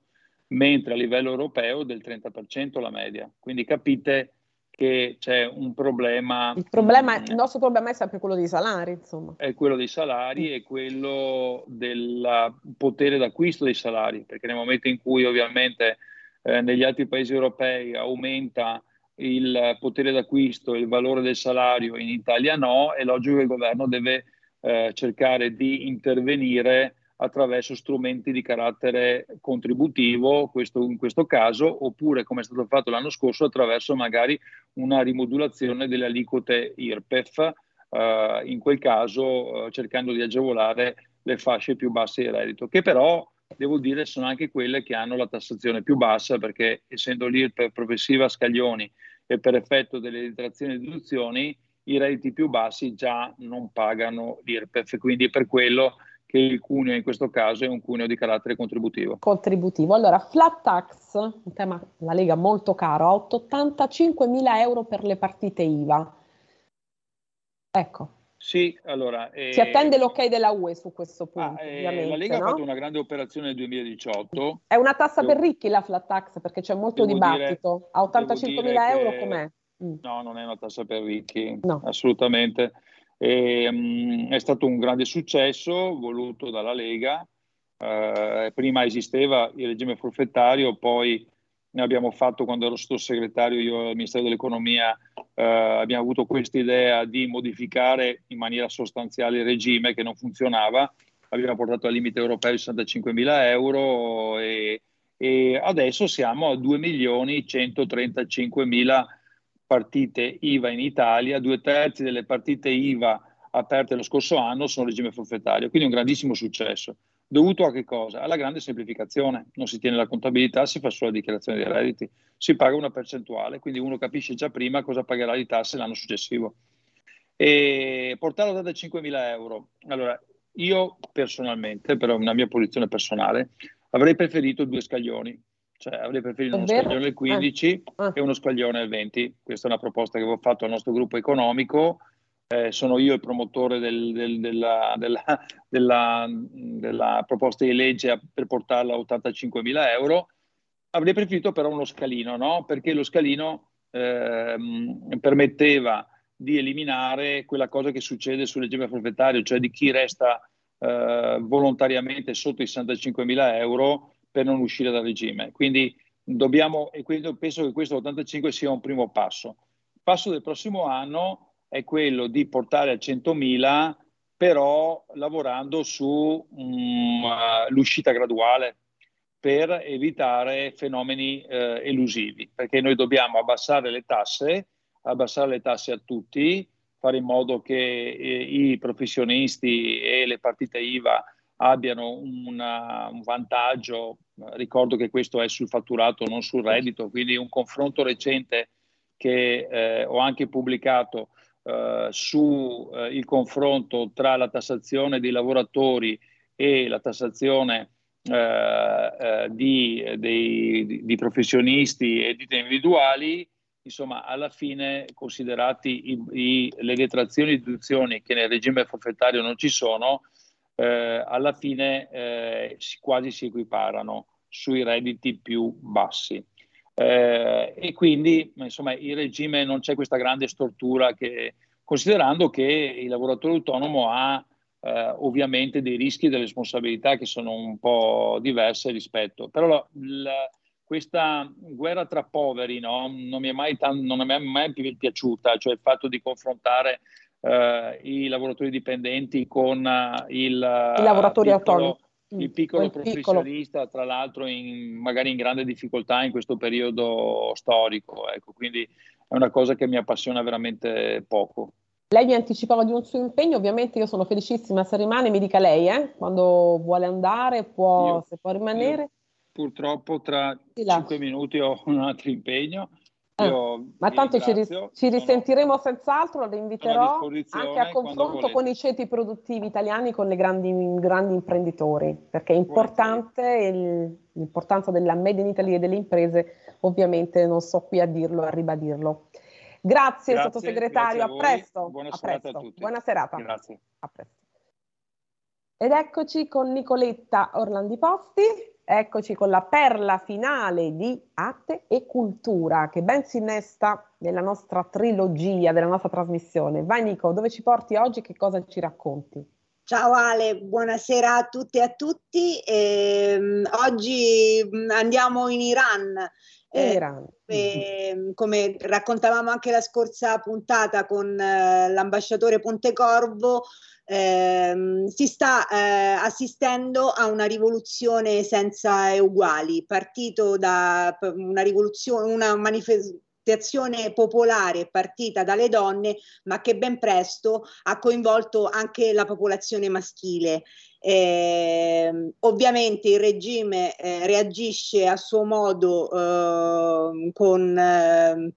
mentre a livello europeo del 30% la media. Quindi capite che c'è un problema. Il, problema, il nostro problema è sempre quello dei salari, insomma. È quello dei salari e quello del potere d'acquisto dei salari, perché nel momento in cui ovviamente eh, negli altri paesi europei aumenta il potere d'acquisto, il valore del salario, in Italia no, è logico che il governo deve eh, cercare di intervenire attraverso strumenti di carattere contributivo, questo, in questo caso, oppure come è stato fatto l'anno scorso attraverso magari una rimodulazione delle aliquote IRPEF, eh, in quel caso eh, cercando di agevolare le fasce più basse di reddito, che però devo dire sono anche quelle che hanno la tassazione più bassa perché essendo l'IRPEF progressiva a scaglioni e per effetto delle detrazioni e deduzioni i redditi più bassi già non pagano l'IRPEF, quindi per quello che il cuneo in questo caso è un cuneo di carattere contributivo. Contributivo. Allora, flat tax, un tema la Lega molto caro, a 85 mila euro per le partite IVA. Ecco. Sì, allora... Eh, si attende l'ok della UE su questo punto, ah, eh, La Lega no? ha fatto una grande operazione nel 2018. È una tassa devo, per ricchi la flat tax, perché c'è molto dibattito. Dire, a 85 mila euro com'è? Mm. No, non è una tassa per ricchi, no. assolutamente. E, um, è stato un grande successo voluto dalla Lega. Uh, prima esisteva il regime forfettario, poi ne abbiamo fatto quando ero sottosegretario io al Ministero dell'Economia, uh, abbiamo avuto questa idea di modificare in maniera sostanziale il regime che non funzionava. Abbiamo portato al limite europeo di 65 mila euro e, e adesso siamo a 2 milioni 135 mila partite IVA in Italia, due terzi delle partite IVA aperte lo scorso anno sono regime forfettario, quindi un grandissimo successo. Dovuto a che cosa? Alla grande semplificazione, non si tiene la contabilità, si fa solo la dichiarazione dei redditi, si paga una percentuale, quindi uno capisce già prima cosa pagherà di tasse l'anno successivo. E portarlo a 85.000 euro. Allora, io personalmente, per una mia posizione personale, avrei preferito due scaglioni cioè avrei preferito uno scaglione del 15 ah. Ah. e uno scaglione del 20. Questa è una proposta che avevo fatto al nostro gruppo economico. Eh, sono io il promotore del, del, della, della, della, della, proposta di legge per portarla a 85 mila euro. Avrei preferito però uno scalino, no? perché lo scalino eh, permetteva di eliminare quella cosa che succede sul regime forfettario, cioè di chi resta eh, volontariamente sotto i 65 mila euro per non uscire dal regime. Quindi dobbiamo, e quindi penso che questo 85 sia un primo passo. Passo del prossimo anno è quello di portare a 100.000, però lavorando sull'uscita um, graduale per evitare fenomeni eh, elusivi, perché noi dobbiamo abbassare le tasse, abbassare le tasse a tutti, fare in modo che eh, i professionisti e le partite IVA abbiano una, un vantaggio. Ricordo che questo è sul fatturato, non sul reddito, quindi un confronto recente che eh, ho anche pubblicato eh, sul eh, confronto tra la tassazione dei lavoratori e la tassazione eh, eh, di, dei, di, professionisti e di individuali, insomma, alla fine, considerati i, i, le detrazioni e deduzioni che nel regime forfettario non ci sono, eh, alla fine eh, quasi si equiparano sui redditi più bassi. Eh, e quindi insomma il regime non c'è questa grande stortura che, considerando che il lavoratore autonomo ha eh, ovviamente dei rischi e delle responsabilità che sono un po' diverse rispetto, però la, la, questa guerra tra poveri no, non, mi è mai, tan- non mi è mai piaciuta, cioè il fatto di confrontare eh, i lavoratori dipendenti con uh, il, I lavoratori piccolo, autonomi. Il mm, piccolo il professionista, piccolo. tra l'altro in, magari in grande difficoltà in questo periodo storico. Ecco, quindi è una cosa che mi appassiona veramente poco. Lei mi anticipava di un suo impegno, ovviamente io sono felicissima se rimane, mi dica lei, eh? quando vuole andare, può, io, se può rimanere. Purtroppo tra cinque minuti ho un altro impegno. Eh, ma tanto ci, ris- ci, risentiremo senz'altro, la inviterò anche a confronto con i ceti produttivi italiani, con i grandi, grandi, imprenditori, perché è importante il, l'importanza della Made in Italy e delle imprese, ovviamente non sto qui a dirlo, a ribadirlo. Grazie, grazie sottosegretario, grazie a, a, presto. Buona a serata presto. a tutti. Buona serata. Grazie. Ed eccoci con Nicoletta Orlandi Posti. Eccoci con la perla finale di Arte e Cultura che ben si innesta nella nostra trilogia, della nostra trasmissione. Vai Nico, dove ci porti oggi? Che cosa ci racconti? Ciao Ale, buonasera a tutte e a tutti. Eh, oggi mm, andiamo in Iran Eh, eh, come raccontavamo anche la scorsa puntata con eh, l'ambasciatore Pontecorvo, ehm, si sta eh, assistendo a una rivoluzione senza uguali, partito da una rivoluzione, una manifestazione popolare partita dalle donne, ma che ben presto ha coinvolto anche la popolazione maschile. Eh, ovviamente il regime eh, reagisce a suo modo eh, con, ehm,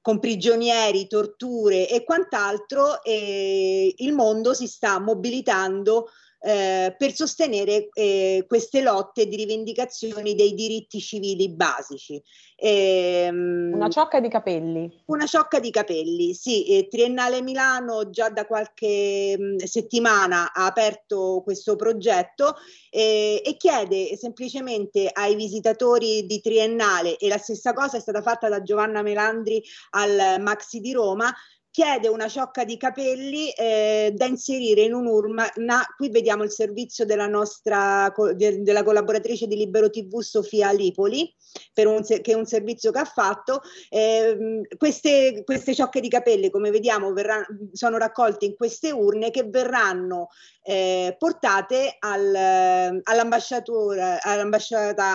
con, prigionieri, torture e quant'altro e il mondo si sta mobilitando eh, per sostenere eh, queste lotte di rivendicazioni dei diritti civili basici. Ehm, una ciocca di capelli. Una ciocca di capelli, sì. Eh, Triennale Milano già da qualche mh, mm, settimana ha aperto questo progetto e chiede semplicemente ai visitatori di Triennale, e la stessa cosa è stata fatta da Giovanna Melandri al Maxi di Roma, chiede una ciocca di capelli eh, da inserire in un'urna. Qui vediamo il servizio della nostra de, della collaboratrice di Libero TV Sofia Lipoli, un, che è un servizio che ha fatto. Eh, queste, queste, ciocche di capelli, come vediamo, verranno, sono raccolte in queste urne che verranno eh, portate al, all'ambasciata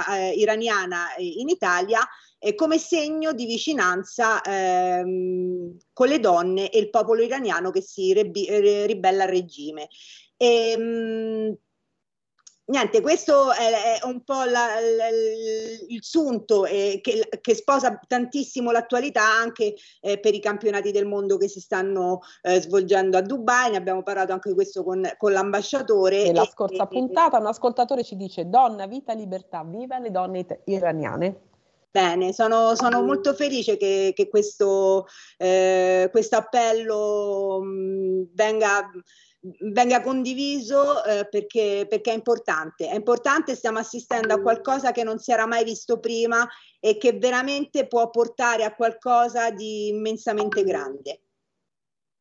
eh, iraniana in Italia eh, come segno di vicinanza ehm, con le donne e il popolo iraniano che si rebi- ribella al regime. E, ehm, mh, niente, questo è, è un po' la, la, il sunto eh, che, che, sposa tantissimo l'attualità anche eh, per i campionati del mondo che si stanno eh, svolgendo a Dubai. Ne abbiamo parlato anche di questo con, con l'ambasciatore. Nella e, scorsa e, puntata un ascoltatore ci dice donna, vita, libertà, viva le donne it- iraniane. Bene, sono, sono molto felice che, che questo eh, appello mh, venga, venga, condiviso eh, perché, perché, è importante. È importante, stiamo assistendo a qualcosa che non si era mai visto prima e che veramente può portare a qualcosa di immensamente grande.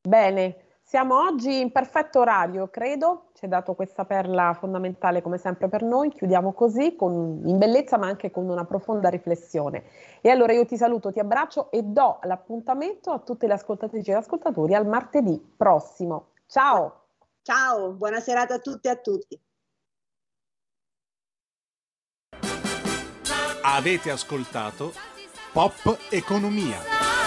Bene, siamo oggi in perfetto orario, credo, ci è dato questa perla fondamentale come sempre per noi, chiudiamo così, con, in bellezza ma anche con una profonda riflessione. E allora io ti saluto, ti abbraccio e do l'appuntamento a tutte le ascoltatrici e ascoltatori al martedì prossimo. Ciao! Ciao, buona serata a tutte e a tutti. Avete ascoltato Pop Economia.